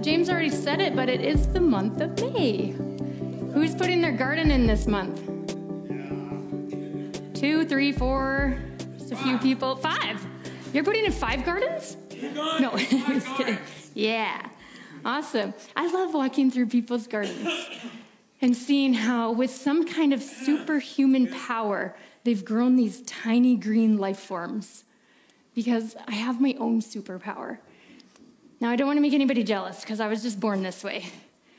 James already said it, but it is the month of May. Who's putting their garden in this month? Two, three, four, just a few people. Five. You're putting in five gardens? No, just kidding. Yeah. Awesome. I love walking through people's gardens and seeing how, with some kind of superhuman power, they've grown these tiny green life forms. Because I have my own superpower. Now, I don't want to make anybody jealous because I was just born this way,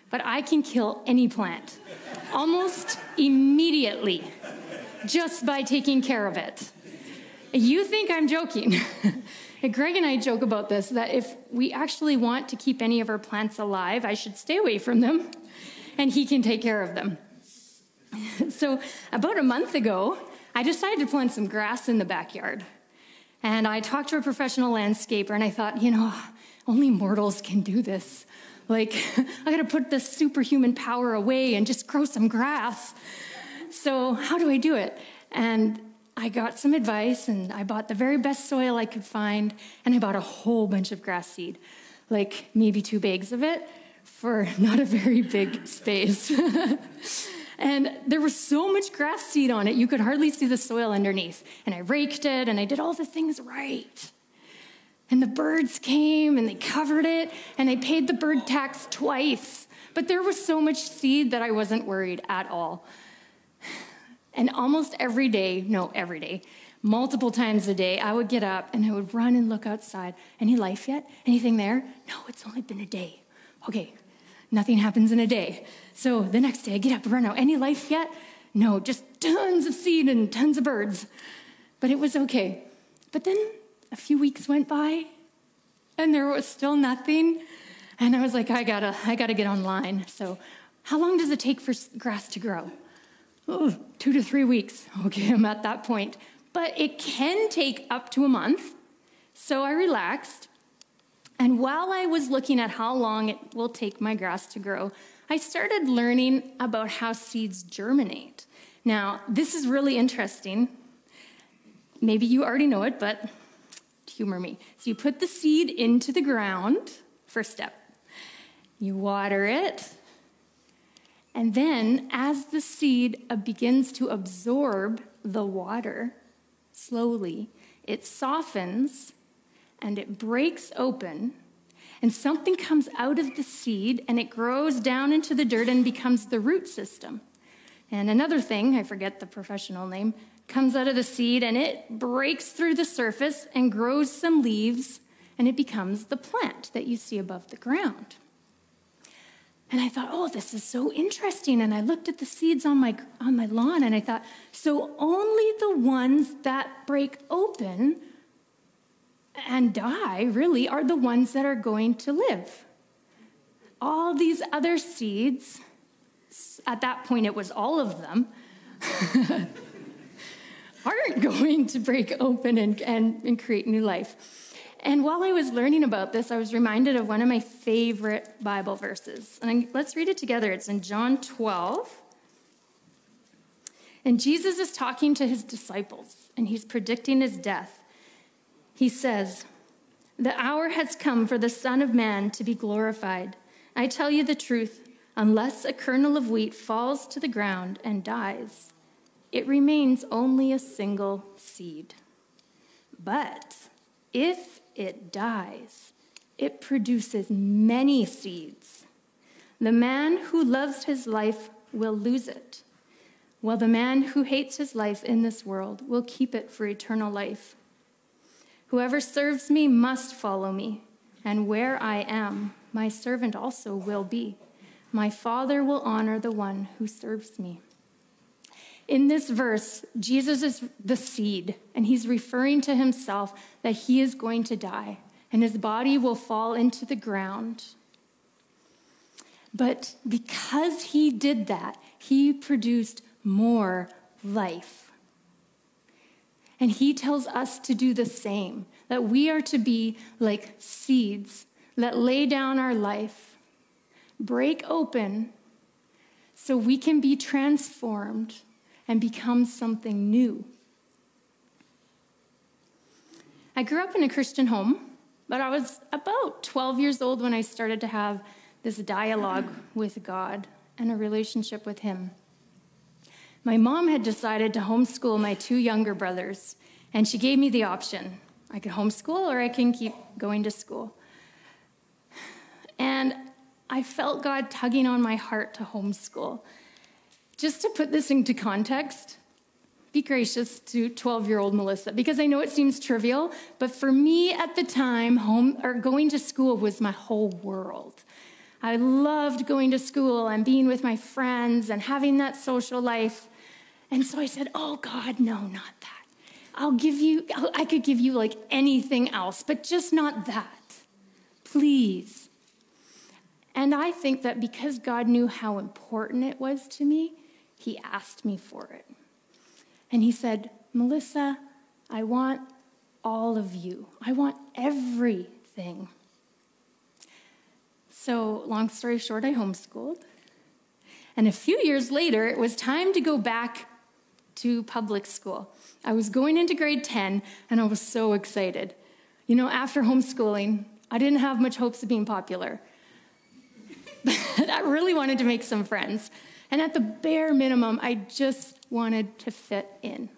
but I can kill any plant almost immediately just by taking care of it. You think I'm joking. Greg and I joke about this that if we actually want to keep any of our plants alive, I should stay away from them and he can take care of them. so, about a month ago, I decided to plant some grass in the backyard. And I talked to a professional landscaper and I thought, you know, only mortals can do this. Like, I gotta put this superhuman power away and just grow some grass. So, how do I do it? And I got some advice and I bought the very best soil I could find and I bought a whole bunch of grass seed, like maybe two bags of it for not a very big space. and there was so much grass seed on it, you could hardly see the soil underneath. And I raked it and I did all the things right. And the birds came and they covered it, and I paid the bird tax twice. But there was so much seed that I wasn't worried at all. And almost every day, no, every day, multiple times a day, I would get up and I would run and look outside. Any life yet? Anything there? No, it's only been a day. Okay, nothing happens in a day. So the next day, I get up and run out. Any life yet? No, just tons of seed and tons of birds. But it was okay. But then a few weeks went by and there was still nothing. And I was like, I gotta, I gotta get online. So, how long does it take for grass to grow? Oh, two to three weeks. Okay, I'm at that point. But it can take up to a month. So I relaxed. And while I was looking at how long it will take my grass to grow, I started learning about how seeds germinate. Now, this is really interesting. Maybe you already know it, but humor me. So you put the seed into the ground, first step. You water it. And then, as the seed uh, begins to absorb the water slowly, it softens and it breaks open, and something comes out of the seed and it grows down into the dirt and becomes the root system. And another thing, I forget the professional name, comes out of the seed and it breaks through the surface and grows some leaves and it becomes the plant that you see above the ground. And I thought, oh, this is so interesting. And I looked at the seeds on my, on my lawn and I thought, so only the ones that break open and die, really, are the ones that are going to live. All these other seeds, at that point it was all of them, aren't going to break open and, and, and create new life. And while I was learning about this, I was reminded of one of my favorite Bible verses. And let's read it together. It's in John 12. And Jesus is talking to his disciples, and he's predicting his death. He says, The hour has come for the Son of Man to be glorified. I tell you the truth, unless a kernel of wheat falls to the ground and dies, it remains only a single seed. But if it dies, it produces many seeds. The man who loves his life will lose it, while the man who hates his life in this world will keep it for eternal life. Whoever serves me must follow me, and where I am, my servant also will be. My Father will honor the one who serves me. In this verse, Jesus is the seed, and he's referring to himself that he is going to die, and his body will fall into the ground. But because he did that, he produced more life. And he tells us to do the same, that we are to be like seeds that lay down our life, break open, so we can be transformed and become something new. I grew up in a Christian home, But I was about 12 years old when I started to have this dialogue with God and a relationship with Him. My mom had decided to homeschool my two younger brothers, and she gave me the option I could homeschool or I can keep going to school. And I felt God tugging on my heart to homeschool. Just to put this into context, be gracious to 12 year old Melissa because I know it seems trivial, but for me at the time, home or going to school was my whole world. I loved going to school and being with my friends and having that social life. And so I said, Oh God, no, not that. I'll give you, I could give you like anything else, but just not that. Please. And I think that because God knew how important it was to me, He asked me for it. And he said, Melissa, I want all of you. I want everything. So, long story short, I homeschooled. And a few years later, it was time to go back to public school. I was going into grade 10, and I was so excited. You know, after homeschooling, I didn't have much hopes of being popular. But I really wanted to make some friends. And at the bare minimum, I just wanted to fit in.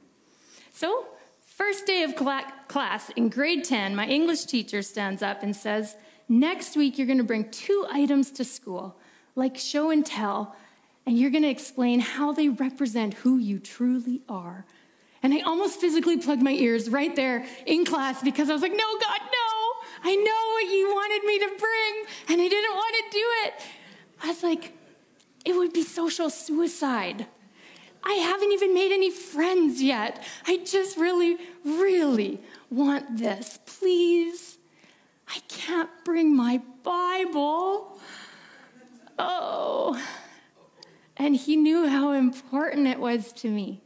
So, first day of class in grade 10, my English teacher stands up and says, Next week, you're going to bring two items to school, like show and tell, and you're going to explain how they represent who you truly are. And I almost physically plugged my ears right there in class because I was like, No, God, no! I know what you wanted me to bring, and I didn't want to do it. I was like, it would be social suicide. I haven't even made any friends yet. I just really, really want this. Please. I can't bring my Bible. Oh. And he knew how important it was to me.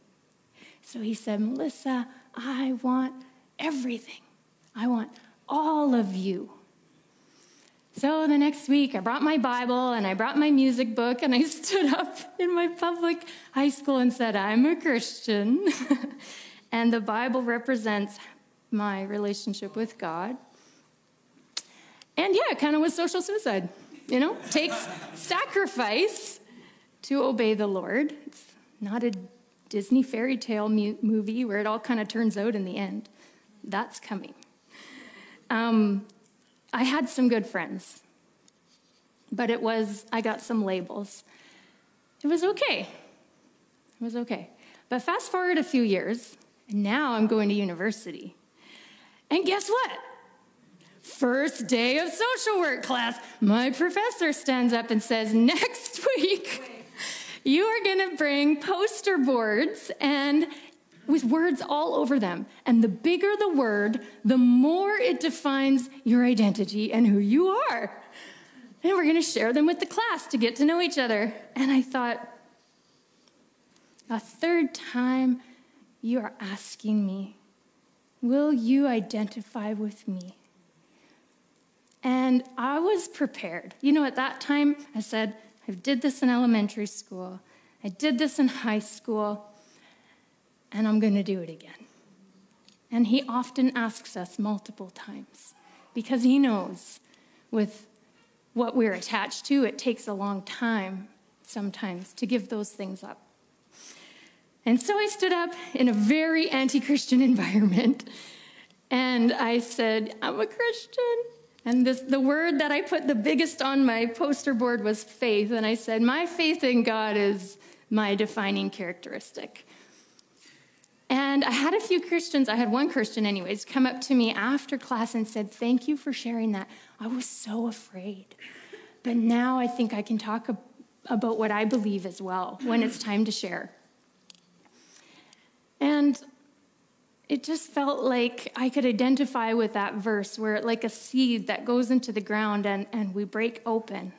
So he said, Melissa, I want everything. I want all of you. So the next week, I brought my Bible and I brought my music book and I stood up in my public high school and said, I'm a Christian. and the Bible represents my relationship with God. And yeah, it kind of was social suicide. You know, takes sacrifice to obey the Lord. It's not a Disney fairy tale mu- movie where it all kind of turns out in the end. That's coming. Um, I had some good friends, but it was, I got some labels. It was okay. It was okay. But fast forward a few years, and now I'm going to university. And guess what? First day of social work class, my professor stands up and says, Next week, you are going to bring poster boards and with words all over them. And the bigger the word, the more it defines your identity and who you are. And we're going to share them with the class to get to know each other. And I thought, a third time you are asking me, will you identify with me? And I was prepared. You know, at that time, I said, I did this in elementary school, I did this in high school and I'm going to do it again. And he often asks us multiple times because he knows with what we're attached to, it takes a long time sometimes to give those things up. And so I stood up in a very anti Christian environment and I said, I'm a Christian. And this, the word that I put the biggest on my poster board was faith. And I said, My faith in God is my defining characteristic. And I had a few Christians, I had one Christian, anyways, come up to me after class and said, Thank you for sharing that. I was so afraid. But now I think I can talk about what I believe as well when it's time to share. And it just felt like I could identify with that verse where, like a seed that goes into the ground and, and we break open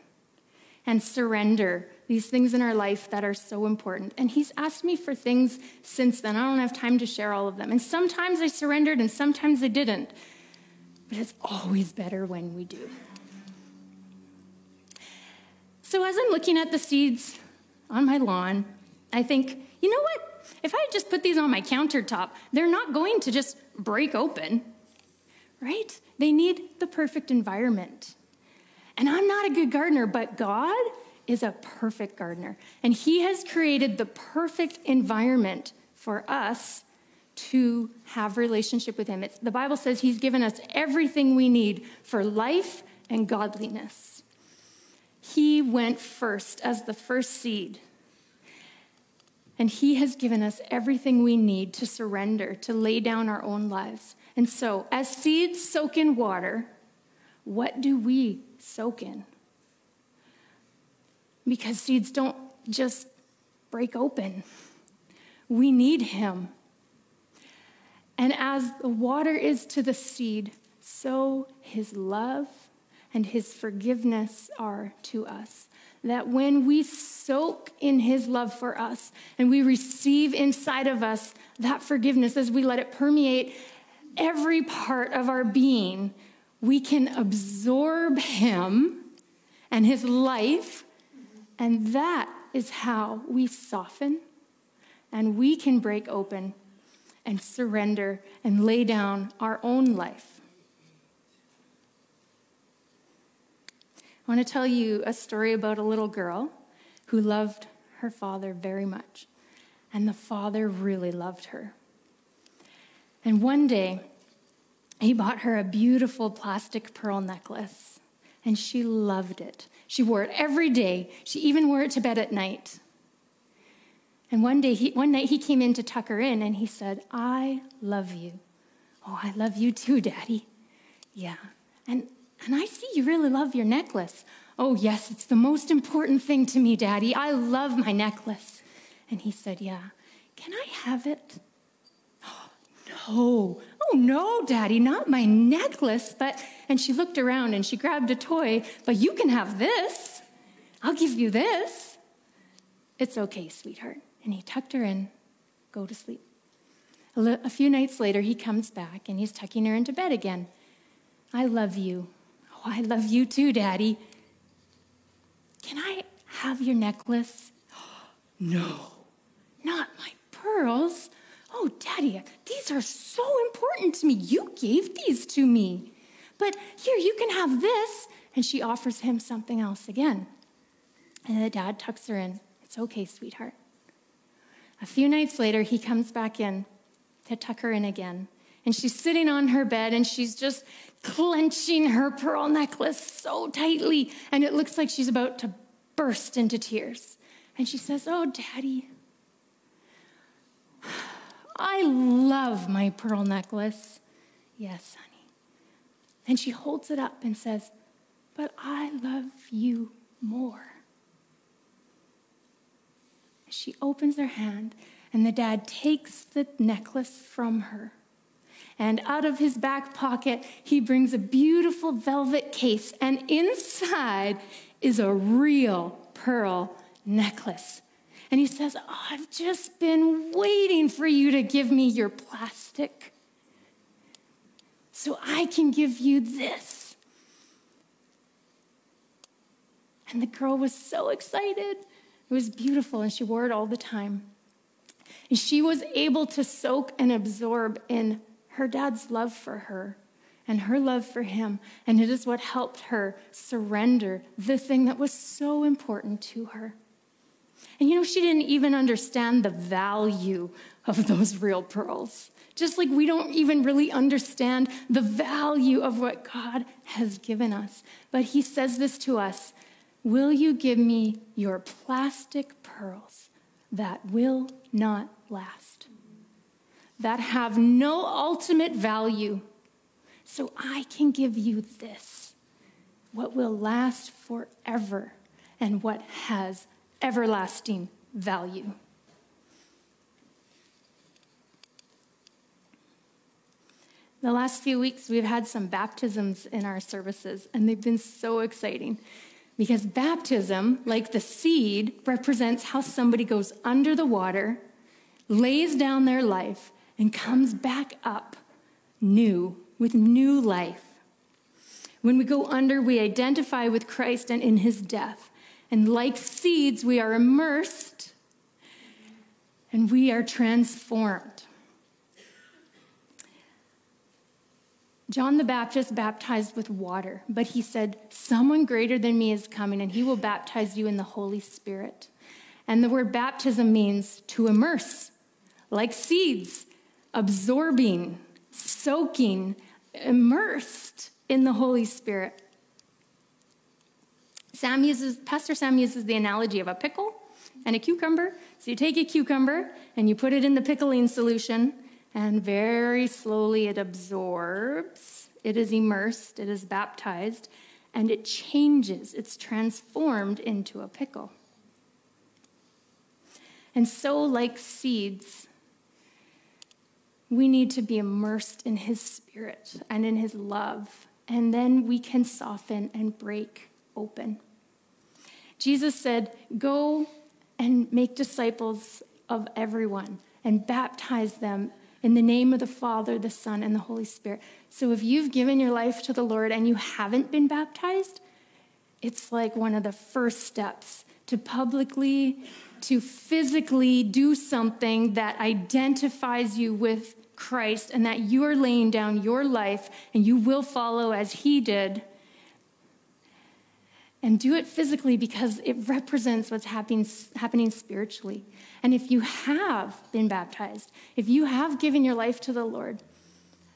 and surrender these things in our life that are so important. And he's asked me for things since then. I don't have time to share all of them. And sometimes I surrendered and sometimes I didn't. But it's always better when we do. So as I'm looking at the seeds on my lawn, I think, you know what? If I just put these on my countertop, they're not going to just break open. right? They need the perfect environment. And I'm not a good gardener, but God is a perfect gardener. And He has created the perfect environment for us to have relationship with him. It's, the Bible says he's given us everything we need for life and godliness. He went first as the first seed. And he has given us everything we need to surrender, to lay down our own lives. And so, as seeds soak in water, what do we soak in? Because seeds don't just break open. We need him. And as the water is to the seed, so his love and his forgiveness are to us. That when we soak in his love for us and we receive inside of us that forgiveness as we let it permeate every part of our being, we can absorb him and his life, and that is how we soften and we can break open and surrender and lay down our own life. I want to tell you a story about a little girl who loved her father very much, and the father really loved her. And one day, he bought her a beautiful plastic pearl necklace, and she loved it. She wore it every day. She even wore it to bed at night. And one day, he, one night, he came in to tuck her in, and he said, "I love you." Oh, I love you too, Daddy. Yeah. And and I see you really love your necklace. Oh, yes, it's the most important thing to me, Daddy. I love my necklace. And he said, Yeah. Can I have it? Oh, no. No, Daddy, not my necklace. But, and she looked around and she grabbed a toy, but you can have this. I'll give you this. It's okay, sweetheart. And he tucked her in. Go to sleep. A, li- a few nights later, he comes back and he's tucking her into bed again. I love you. Oh, I love you too, Daddy. Can I have your necklace? no, not my pearls. Oh, Daddy, these are so important to me. You gave these to me. But here, you can have this. And she offers him something else again. And the dad tucks her in. It's okay, sweetheart. A few nights later, he comes back in to tuck her in again. And she's sitting on her bed and she's just clenching her pearl necklace so tightly. And it looks like she's about to burst into tears. And she says, Oh, Daddy, I love my pearl necklace. Yes, honey. And she holds it up and says, But I love you more. She opens her hand, and the dad takes the necklace from her. And out of his back pocket, he brings a beautiful velvet case, and inside is a real pearl necklace. And he says, oh, I've just been waiting for you to give me your plastic so I can give you this. And the girl was so excited. It was beautiful, and she wore it all the time. And she was able to soak and absorb in her dad's love for her and her love for him. And it is what helped her surrender the thing that was so important to her. And you know, she didn't even understand the value of those real pearls. Just like we don't even really understand the value of what God has given us. But He says this to us Will you give me your plastic pearls that will not last? that have no ultimate value. So I can give you this, what will last forever and what has everlasting value. The last few weeks, we've had some baptisms in our services, and they've been so exciting because baptism, like the seed, represents how somebody goes under the water, lays down their life, and comes back up new with new life. When we go under, we identify with Christ and in his death. And like seeds, we are immersed and we are transformed. John the Baptist baptized with water, but he said, Someone greater than me is coming, and he will baptize you in the Holy Spirit. And the word baptism means to immerse, like seeds, absorbing, soaking, immersed in the Holy Spirit. Sam uses, Pastor Sam uses the analogy of a pickle and a cucumber. So you take a cucumber and you put it in the pickling solution, and very slowly it absorbs, it is immersed, it is baptized, and it changes, it's transformed into a pickle. And so, like seeds, we need to be immersed in His Spirit and in His love, and then we can soften and break open. Jesus said, Go and make disciples of everyone and baptize them in the name of the Father, the Son, and the Holy Spirit. So if you've given your life to the Lord and you haven't been baptized, it's like one of the first steps to publicly, to physically do something that identifies you with Christ and that you are laying down your life and you will follow as He did and do it physically because it represents what's happening, happening spiritually. And if you have been baptized, if you have given your life to the Lord,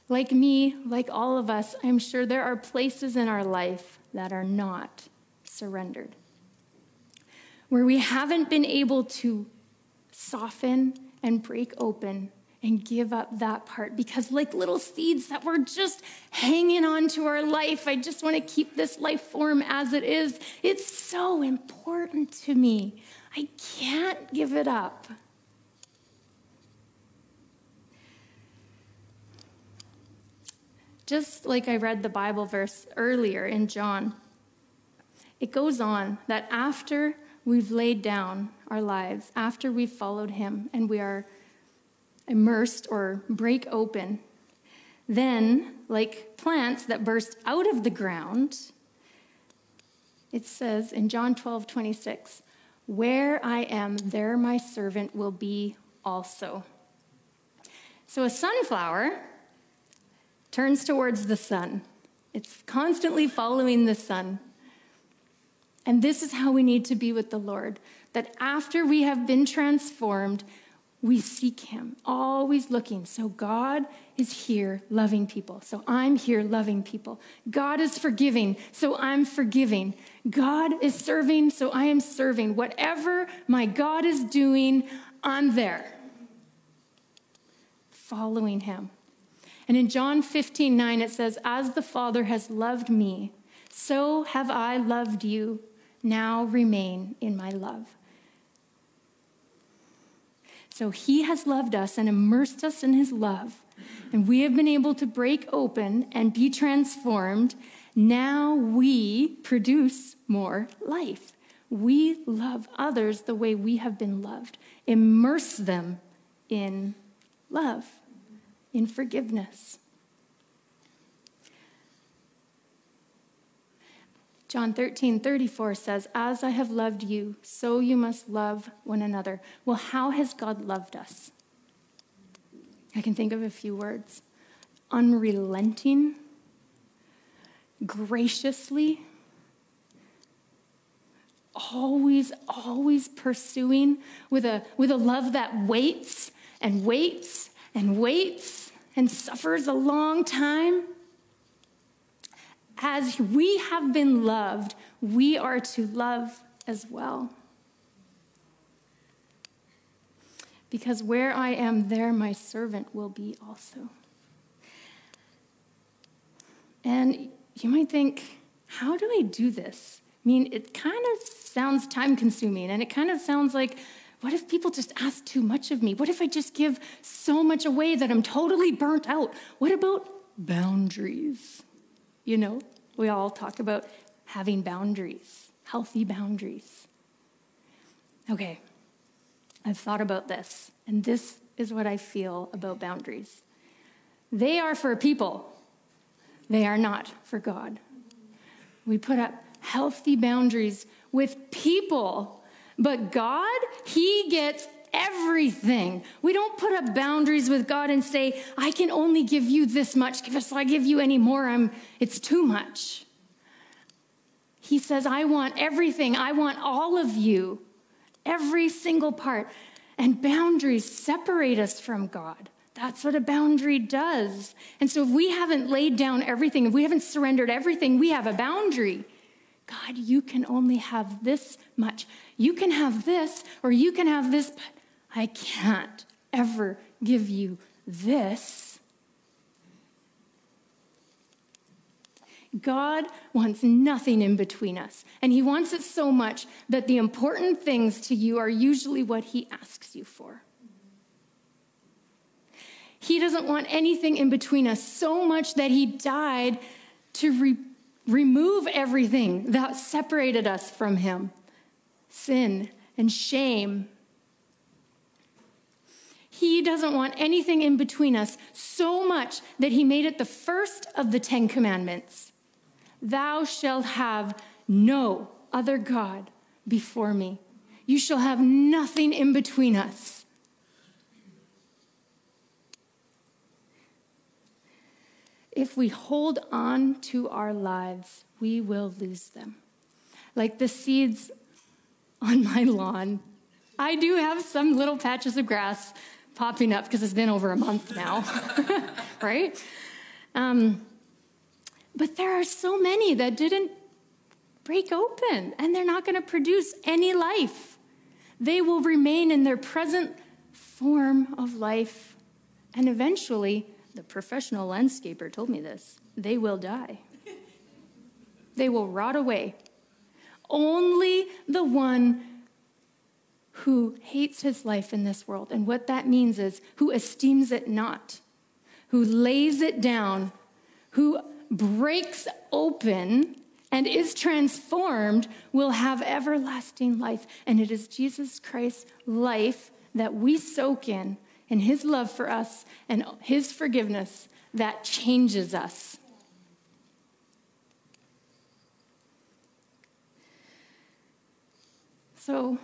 like me, like all of us, I'm sure there are places in our life that are not surrendered, where we haven't been able to soften and break open and give up that part because, like little seeds that were just hanging on to our life, I just want to keep this life form as it is. It's so important to me. I can't give it up. Just like I read the Bible verse earlier in John, it goes on that after we've laid down our lives, after we've followed Him and we are immersed or break open. Then, like plants that burst out of the ground, it says in John 12, 26, Where I am, there my servant will be also. So a sunflower turns towards the sun, it's constantly following the sun. And this is how we need to be with the Lord that after we have been transformed, we seek him, always looking. So God is here loving people. So I'm here loving people. God is forgiving. So I'm forgiving. God is serving. So I am serving. Whatever my God is doing, I'm there. Following him. And in John 15, 9, it says, As the Father has loved me, so have I loved you. Now remain in my love. So he has loved us and immersed us in his love. And we have been able to break open and be transformed. Now we produce more life. We love others the way we have been loved. Immerse them in love, in forgiveness. John 13, 34 says, As I have loved you, so you must love one another. Well, how has God loved us? I can think of a few words unrelenting, graciously, always, always pursuing with a, with a love that waits and waits and waits and suffers a long time as we have been loved, we are to love as well. Because where I am, there my servant will be also. And you might think, how do I do this? I mean, it kind of sounds time consuming, and it kind of sounds like, what if people just ask too much of me? What if I just give so much away that I'm totally burnt out? What about boundaries? You know, we all talk about having boundaries, healthy boundaries. Okay, I've thought about this, and this is what I feel about boundaries. They are for people, they are not for God. We put up healthy boundaries with people, but God, He gets everything. We don't put up boundaries with God and say, I can only give you this much. If I give you any more, I'm, it's too much. He says, I want everything. I want all of you, every single part. And boundaries separate us from God. That's what a boundary does. And so if we haven't laid down everything, if we haven't surrendered everything, we have a boundary. God, you can only have this much. You can have this, or you can have this, but I can't ever give you this. God wants nothing in between us. And He wants it so much that the important things to you are usually what He asks you for. He doesn't want anything in between us so much that He died to re- remove everything that separated us from Him sin and shame. He doesn't want anything in between us so much that He made it the first of the Ten Commandments. Thou shalt have no other God before me. You shall have nothing in between us. If we hold on to our lives, we will lose them. Like the seeds on my lawn, I do have some little patches of grass popping up because it's been over a month now, right? Um, but there are so many that didn't break open and they're not going to produce any life. They will remain in their present form of life. And eventually, the professional landscaper told me this they will die. they will rot away. Only the one who hates his life in this world, and what that means is who esteems it not, who lays it down, who breaks open and is transformed will have everlasting life. And it is Jesus Christ's life that we soak in, and his love for us and his forgiveness that changes us. So,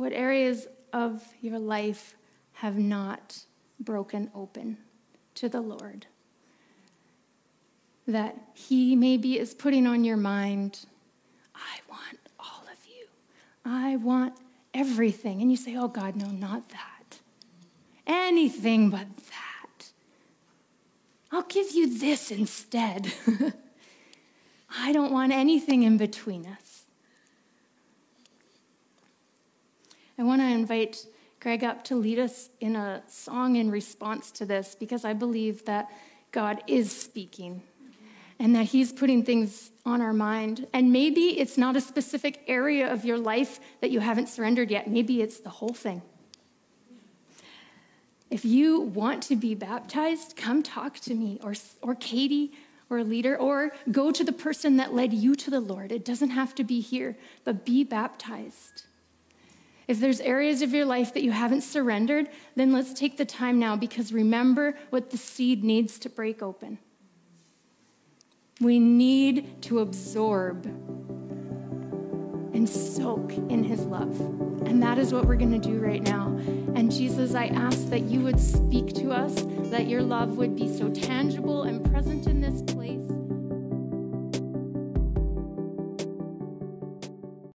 what areas of your life have not broken open? to the Lord. That He maybe is putting on your mind, I want all of you. I want everything. And you say, Oh God, no, not that. Anything but that. I'll give you this instead. I don't want anything in between us. I want to invite Greg up to lead us in a song in response to this because I believe that God is speaking and that He's putting things on our mind. And maybe it's not a specific area of your life that you haven't surrendered yet, maybe it's the whole thing. If you want to be baptized, come talk to me or, or Katie or a leader, or go to the person that led you to the Lord. It doesn't have to be here, but be baptized. If there's areas of your life that you haven't surrendered, then let's take the time now because remember what the seed needs to break open. We need to absorb and soak in his love. And that is what we're going to do right now. And Jesus, I ask that you would speak to us, that your love would be so tangible and present in this place.